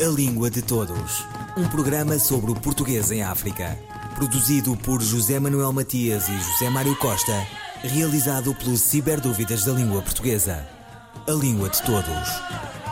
A Língua de Todos. Um programa sobre o português em África. Produzido por José Manuel Matias e José Mário Costa. Realizado pelo Ciberdúvidas da Língua Portuguesa. A Língua de Todos.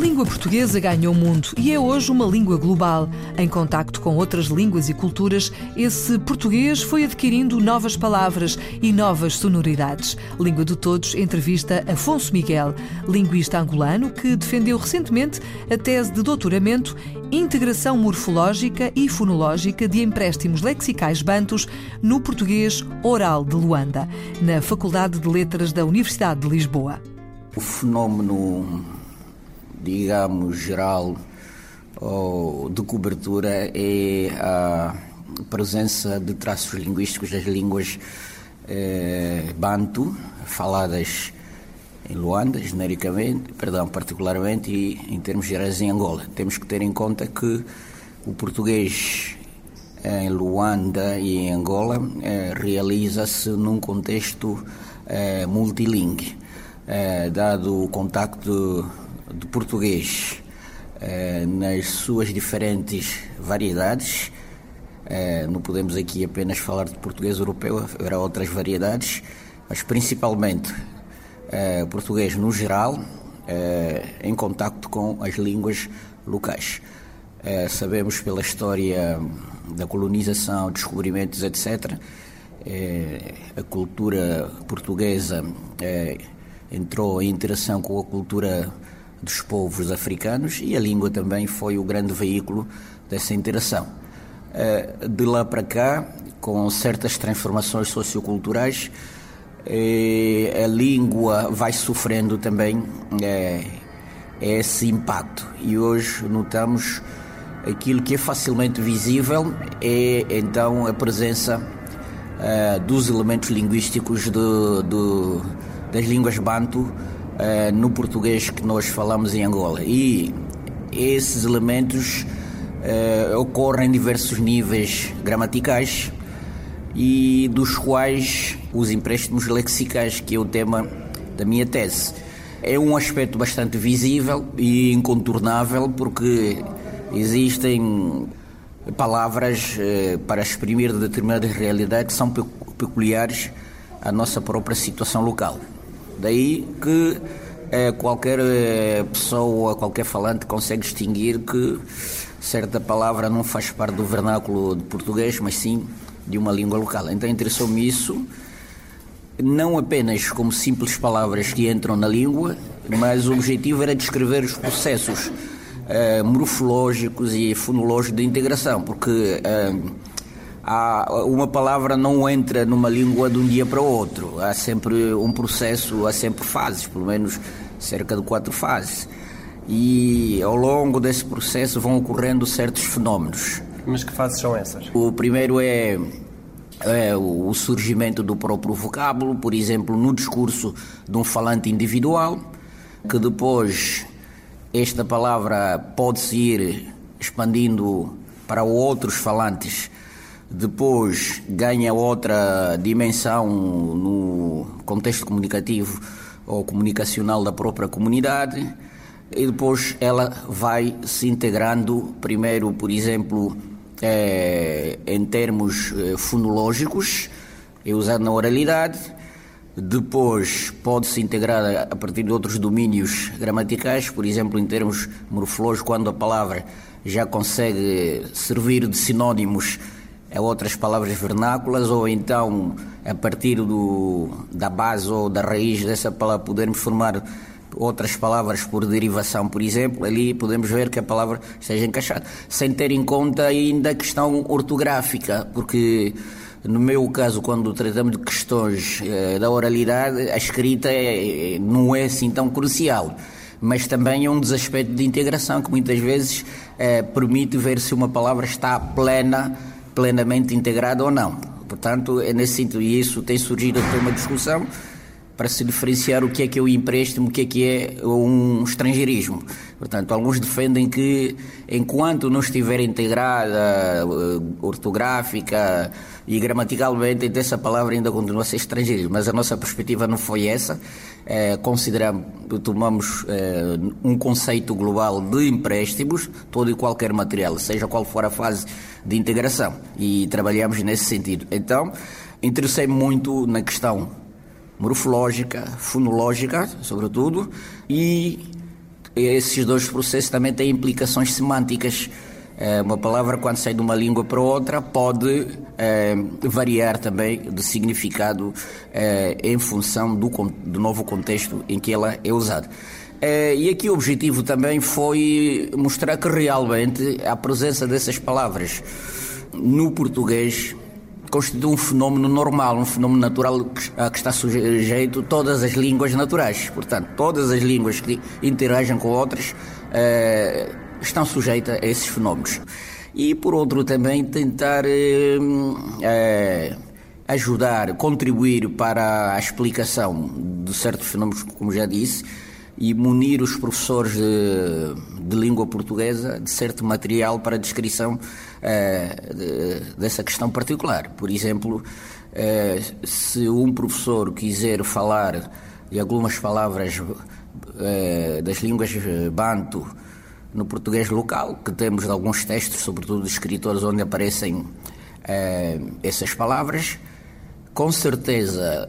Língua portuguesa ganhou o mundo e é hoje uma língua global. Em contacto com outras línguas e culturas, esse português foi adquirindo novas palavras e novas sonoridades. Língua de Todos entrevista Afonso Miguel, linguista angolano que defendeu recentemente a tese de doutoramento Integração Morfológica e Fonológica de Empréstimos Lexicais Bantos no Português Oral de Luanda, na Faculdade de Letras da Universidade de Lisboa. O fenómeno digamos, geral ou de cobertura é a presença de traços linguísticos das línguas eh, banto, faladas em Luanda, genericamente, perdão, particularmente, e em termos gerais em Angola. Temos que ter em conta que o português em Luanda e em Angola eh, realiza-se num contexto eh, multilingue, eh, dado o contacto de português eh, nas suas diferentes variedades. Eh, não podemos aqui apenas falar de português europeu, haverá outras variedades, mas principalmente eh, português no geral, em contacto com as línguas locais. sabemos pela história da colonização, descobrimentos, etc., a cultura portuguesa entrou em interação com a cultura dos povos africanos e a língua também foi o grande veículo dessa interação. Eh, de lá para cá, com certas transformações socioculturais, eh, a língua vai sofrendo também eh, esse impacto. E hoje notamos aquilo que é facilmente visível é então a presença dos elementos linguísticos do, das línguas banto uh, no português que nós falamos em Angola. E esses elementos uh, ocorrem em diversos níveis gramaticais e dos quais os empréstimos lexicais, que é o tema da minha tese. É um aspecto bastante visível e incontornável porque existem palavras eh, para exprimir determinadas realidades que são peculiares à nossa própria situação local. Daí que é, qualquer é, pessoa, qualquer falante consegue distinguir que certa palavra não faz parte do vernáculo de português, mas sim de uma língua local. Então interessou-me isso, não apenas como simples palavras que entram na língua, mas o objetivo era descrever os processos é, morfológicos e fonológicos de integração, porque há, uma palavra não entra numa língua de um dia para o outro. Há sempre um processo, há sempre fases, pelo menos cerca de quatro fases. E ao longo desse processo vão ocorrendo certos fenómenos. Mas que fases são essas? O primeiro é, é o surgimento do próprio vocábulo, por exemplo, no discurso de um falante individual, que depois esta palavra pode-se ir expandindo para outros falantes depois ganha outra dimensão no contexto comunicativo ou comunicacional da própria comunidade e depois ela vai se integrando, primeiro, por exemplo, é, em termos é, fonológicos, é usado na oralidade, depois pode se integrar a partir de outros domínios gramaticais, por exemplo, em termos morfológicos, quando a palavra já consegue servir de sinónimos a outras palavras vernáculas ou então a partir do, da base ou da raiz dessa palavra podermos formar outras palavras por derivação, por exemplo, ali podemos ver que a palavra esteja encaixada, sem ter em conta ainda a questão ortográfica, porque no meu caso, quando tratamos de questões eh, da oralidade, a escrita é, não é assim tão crucial, mas também é um desaspecto de integração que muitas vezes eh, permite ver se uma palavra está plena plenamente integrada ou não. Portanto, é nesse sentido, e isso tem surgido até uma discussão, para se diferenciar o que é que é o empréstimo, o que é que é um estrangeirismo. Portanto, alguns defendem que enquanto não estiver integrada eh, ortográfica e gramaticalmente, então essa palavra ainda continua a ser estrangeirismo. Mas a nossa perspectiva não foi essa. É, consideramos, tomamos é, um conceito global de empréstimos, todo e qualquer material, seja qual for a fase de integração, e trabalhamos nesse sentido. Então, interessei muito na questão morfológica, fonológica, sobretudo, e esses dois processos também têm implicações semânticas. É, uma palavra, quando sai de uma língua para outra, pode é, variar também de significado é, em função do, do, novo contexto em que ela é usada. É, e aqui o objetivo também foi mostrar que realmente a presença dessas palavras no português constitui um fenómeno normal, um fenómeno natural a que está sujeito todas as línguas naturais. Portanto, todas as línguas que interagem com outras eh, estão sujeitas a esses fenómenos. E, por outro, também tentar eh, eh, ajudar, contribuir para a explicação de certos fenómenos, como já disse, e munir os professores de, de língua portuguesa de certo material para a descrição de, dessa questão particular. Por exemplo, uh, se um professor quiser falar de algumas palavras uh, das línguas banto no português local, que temos alguns textos, sobretudo de escritores, onde aparecem essas palavras, com certeza,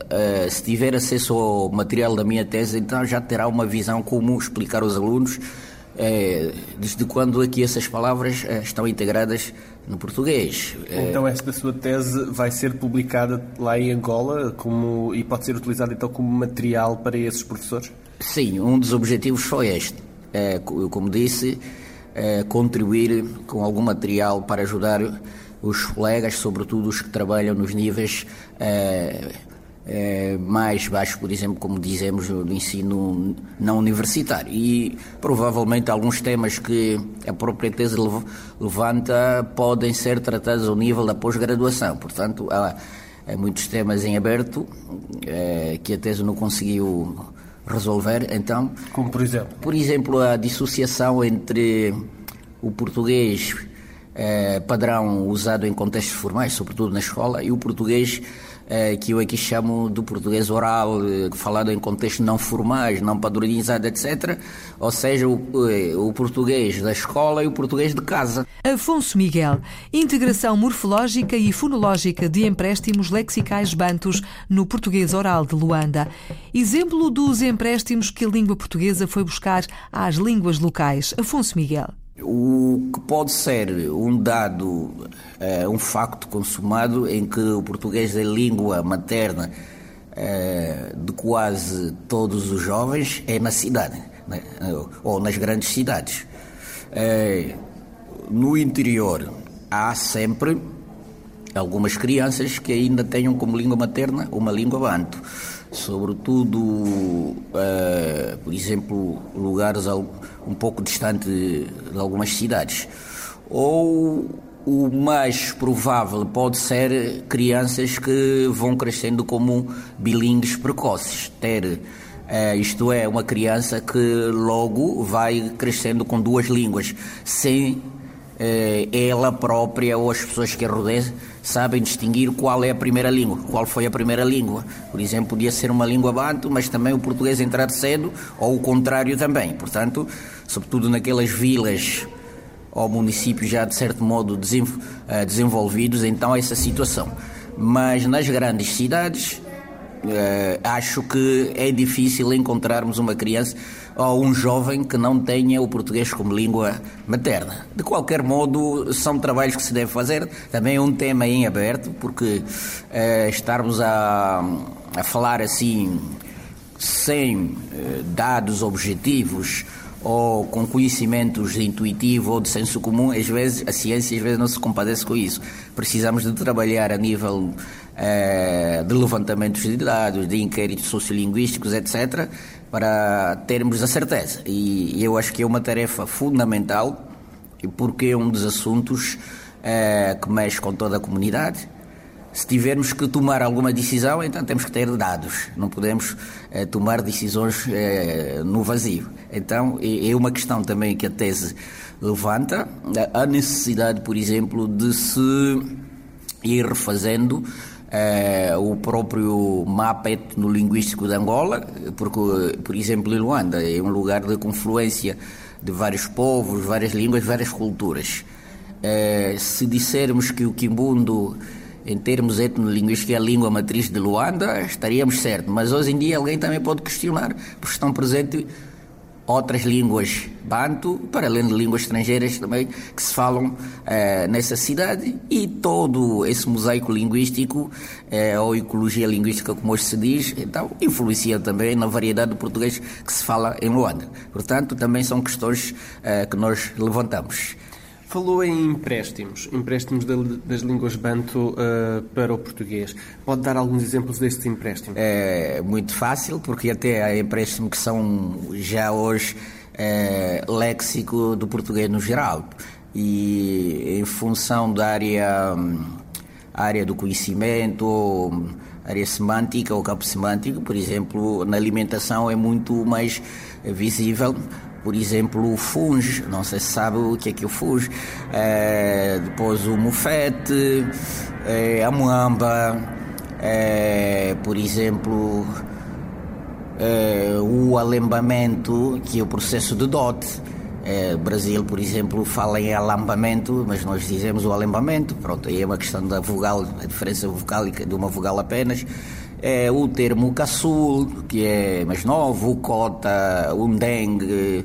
se tiver acesso ao material da minha tese, então já terá uma visão como explicar aos alunos uh, desde quando aqui essas palavras uh, estão integradas no português. Então esta sua tese vai ser publicada lá em Angola como, e pode ser utilizada então como material para esses professores? Sim, um dos objetivos foi este. como disse, contribuir com algum material para ajudar os colegas, sobretudo os que trabalham nos níveis eh, mais baixos, por exemplo, como dizemos, do ensino não universitário. E provavelmente alguns temas que a própria tese levanta podem ser tratados ao nível da pós-graduação. Portanto, há, há, muitos temas em aberto eh, que a tese não conseguiu resolver. Então, como por exemplo? Por exemplo, a dissociação entre o português eh, padrão usado em contextos formais, sobretudo na escola, e o português que eu aqui chamo do português oral, eh, falado em contextos não formais, não padronizado, etc. Ou seja, o, o português da escola e o português de casa. Afonso Miguel, integração morfológica e fonológica de empréstimos lexicais bantos no português oral de Luanda. Exemplo dos empréstimos que a língua portuguesa foi buscar às línguas locais. Afonso Miguel. O que pode ser um dado, eh, um facto consumado em que o português é língua materna eh, de quase todos os jovens é na cidade, né? ou nas grandes cidades. Eh, no interior há sempre algumas crianças que ainda tenham como língua materna uma língua banto sobretudo, uh, por exemplo, lugares um pouco distantes de algumas cidades. Ou o mais provável pode ser crianças que vão crescendo como bilíngues precoces, ter uh, isto é, uma criança que logo vai crescendo com duas línguas, sem eh, ela própria ou as pessoas que a rodeiam sabem distinguir qual é a primeira língua, qual foi a primeira língua. Por exemplo, podia ser uma língua banto, mas também o português entrar cedo, ou o contrário também. Portanto, sobretudo naquelas vilas ou municípios já de certo modo eh, desenvolvidos, então essa situação. Mas nas grandes cidades, eh, acho que é difícil encontrarmos uma criança ou um jovem que não tenha o português como língua materna. De qualquer modo, são trabalhos que se deve fazer. Também é um tema em aberto, porque uh, estarmos a, a falar assim, sem uh, dados objetivos ou com conhecimentos intuitivo ou de senso comum, às vezes a ciência às vezes não se compadece com isso. Precisamos de trabalhar a nível eh, de levantamentos de dados, de inquéritos sociolinguísticos, etc., para termos a certeza. E eu acho que é uma tarefa fundamental, porque é um dos assuntos eh, que mexe com toda a comunidade, se tivermos que tomar alguma decisão, então temos que ter dados, não podemos eh, tomar decisões eh, no vazio. Então é, é uma questão também que a tese levanta, a necessidade, por exemplo, de se ir refazendo eh, o próprio mapa etnolinguístico de Angola, porque, por exemplo, em Luanda é um lugar de confluência de vários povos, várias línguas, várias culturas. Eh, se dissermos que o Quimbundo em termos etnolinguísticos, é a língua matriz de Luanda, estaríamos certo. Mas hoje em dia alguém também pode questionar, porque estão presentes outras línguas banto, para além de línguas estrangeiras também, que se falam eh, nessa cidade e todo esse mosaico linguístico, eh, ou ecologia linguística, como hoje se diz, então influencia também na variedade do português que se fala em Luanda. Portanto, também são questões eh, que nós levantamos. Falou em empréstimos, empréstimos das línguas banto uh, para o português. Pode dar alguns exemplos destes empréstimos? É muito fácil, porque até há empréstimos que são já hoje é, léxico do português no geral. E em função da área, área do conhecimento, área semântica ou campo semântico, por exemplo, na alimentação é muito mais visível por exemplo, o funge, não sei se sabe o que é que é o funge, é, depois o mufete, é, a muamba, é, por exemplo, é, o alembamento, que é o processo de dote. É, Brasil, por exemplo, fala em alambamento, mas nós dizemos o alembamento. Pronto, aí é uma questão da vogal, a diferença vocálica de uma vogal apenas é o termo caçul, que é mais novo, cota, dengue,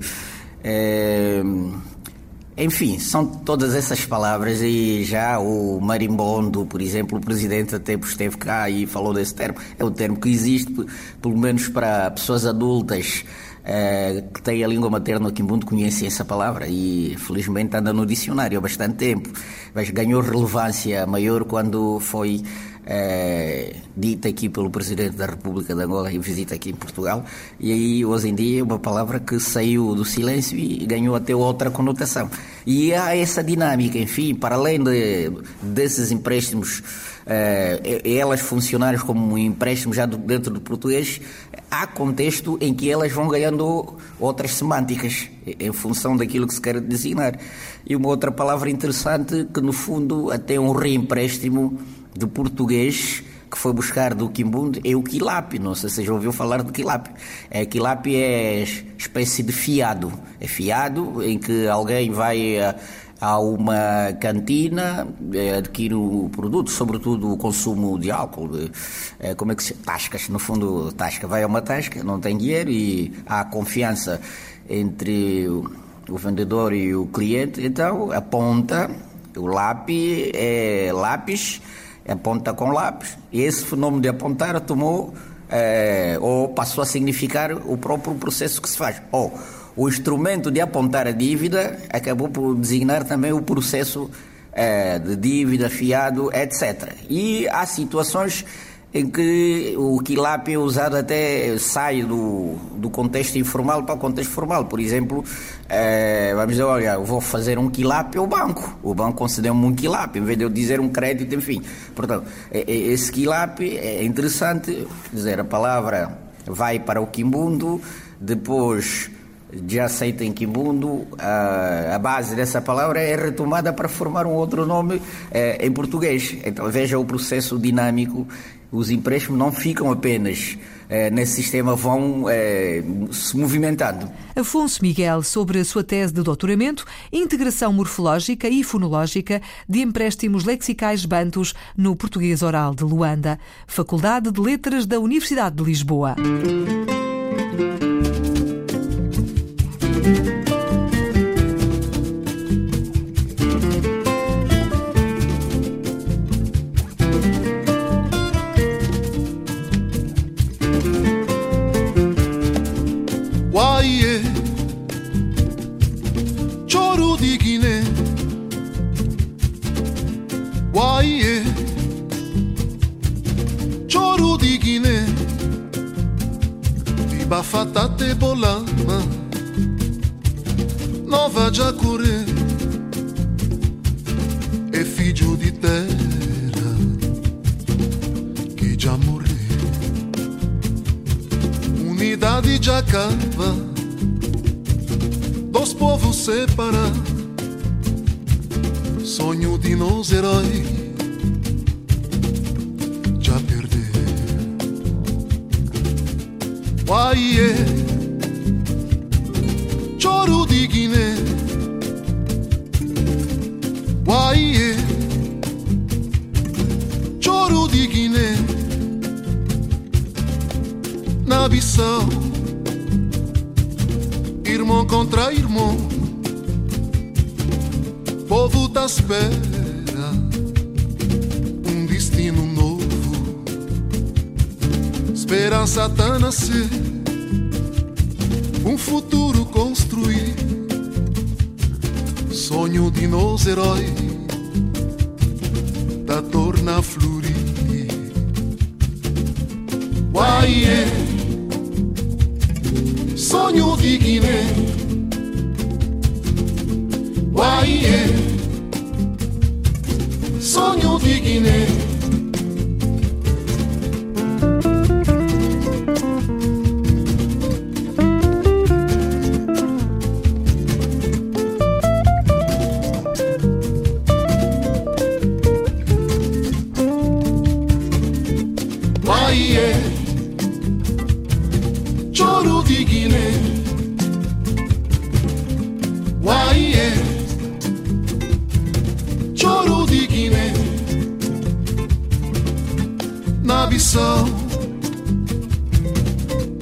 é, enfim, são todas essas palavras e já o marimbondo, por exemplo, o presidente até esteve cá e falou desse termo, é um termo que existe, pelo menos para pessoas adultas, é, que têm a língua materna aqui mundo conhecem essa palavra e felizmente anda no dicionário há bastante tempo, mas ganhou relevância maior quando foi é, dita aqui pelo Presidente da República de Angola em visita aqui em Portugal, e aí hoje em dia é uma palavra que saiu do silêncio e ganhou até outra conotação. E há essa dinâmica, enfim, para além de, desses empréstimos, é, elas funcionarem como um empréstimo já dentro do português, há contexto em que elas vão ganhando outras semânticas em função daquilo que se quer designar. E uma outra palavra interessante que, no fundo, até um reempréstimo de português que foi buscar do Quimbundo é o quilape. Não sei se já ouviu falar do quilape. É, quilape é espécie de fiado. É fiado em que alguém vai a, a uma cantina, é, adquire o produto, sobretudo o consumo de álcool, de, é, como é que se tascas, no fundo, tasca vai a uma tasca, não tem dinheiro e há confiança entre o, o vendedor e o cliente, então aponta, o lápis é lápis aponta com lápis. E esse fenômeno de apontar tomou é, ou passou a significar o próprio processo que se faz. Ou o instrumento de apontar a dívida acabou por designar também o processo é, de dívida, fiado, etc. E há situações em que o quilap é usado até sai do, do contexto informal para o contexto formal. Por exemplo, é, vamos dizer, olha, eu vou fazer um quilap ao banco. O banco concedeu-me um quilap, em vez de eu dizer um crédito, enfim. Portanto, é, é, esse quilap é interessante, dizer, a palavra vai para o quimbundo, depois já aceita em Quimbundo, a, a, base dessa palavra é retomada para formar um outro nome é, em português. Então veja o processo dinâmico os empréstimos não ficam apenas eh, nesse sistema, vão eh, se movimentando. Afonso Miguel, sobre a sua tese de doutoramento, Integração Morfológica e Fonológica de Empréstimos Lexicais Bantos no Português Oral de Luanda, Faculdade de Letras da Universidade de Lisboa. Jacoré e filho de terra que já morreu. Unidade já cava dos povos separa. Sonho de nós heróis Bissau, irmão contra irmão, povo da espera, um destino novo, esperança tá nascer, um futuro construir, sonho de nós herói, da torna florir. Uai, yeah sonho de Guiné. Uai,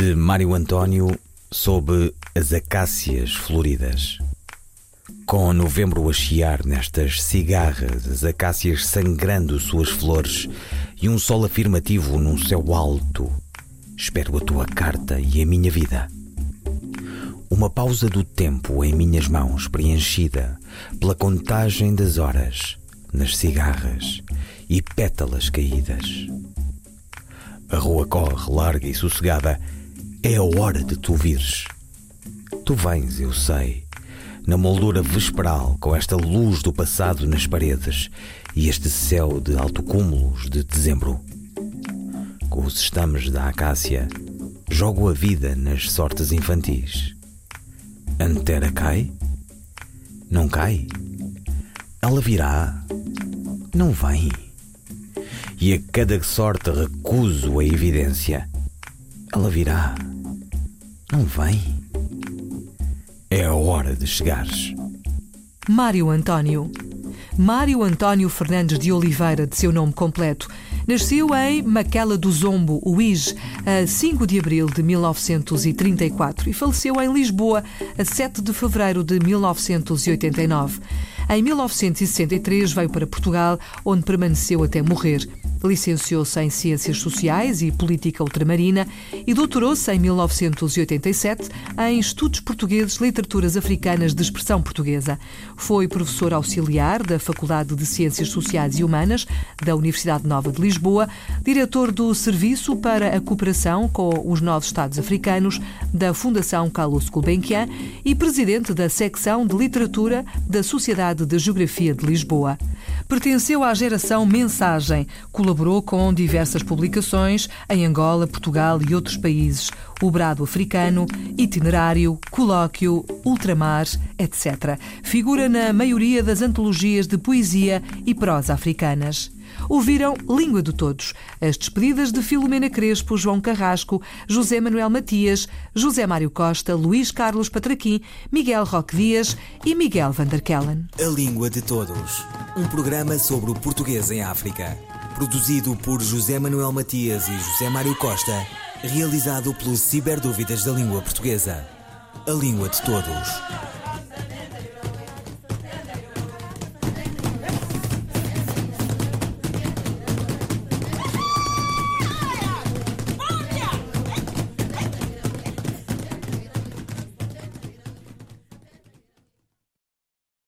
De Mário António, sob as acácias floridas. Com novembro a chiar nestas cigarras, as acácias sangrando suas flores e um sol afirmativo num céu alto, espero a tua carta e a minha vida. Uma pausa do tempo em minhas mãos, preenchida pela contagem das horas nas cigarras e pétalas caídas. A rua corre larga e sossegada. É a hora de tu vires. Tu vens, eu sei, na moldura vesperal, com esta luz do passado nas paredes e este céu de alto cúmulos de dezembro. Com os estames da acácia, jogo a vida nas sortes infantis. Antera cai? Não cai? Ela virá? Não vem e a cada sorte recuso a evidência. Ela virá. Não vem. É a hora de chegares. Mário António. Mário António Fernandes de Oliveira, de seu nome completo, nasceu em Maquela do Zombo, Uís, a 5 de abril de 1934 e faleceu em Lisboa a 7 de fevereiro de 1989. Em 1963 veio para Portugal, onde permaneceu até morrer. Licenciou-se em Ciências Sociais e Política Ultramarina e doutorou-se em 1987 em Estudos Portugueses Literaturas Africanas de Expressão Portuguesa. Foi professor auxiliar da Faculdade de Ciências Sociais e Humanas da Universidade Nova de Lisboa, diretor do Serviço para a Cooperação com os Novos Estados Africanos da Fundação Carlos Gulbenkian e presidente da secção de Literatura da Sociedade de Geografia de Lisboa. Pertenceu à geração Mensagem, colaborou com diversas publicações em Angola, Portugal e outros países, O Brado Africano, Itinerário, Colóquio, Ultramar, etc. Figura na maioria das antologias de poesia e prosa africanas. Ouviram Língua de Todos, as despedidas de Filomena Crespo, João Carrasco, José Manuel Matias, José Mário Costa, Luís Carlos Patraquim, Miguel Roque Dias e Miguel Vanderkellen. A Língua de Todos. Um programa sobre o português em África. Produzido por José Manuel Matias e José Mário Costa. Realizado pelo Ciberdúvidas da Língua Portuguesa. A Língua de Todos.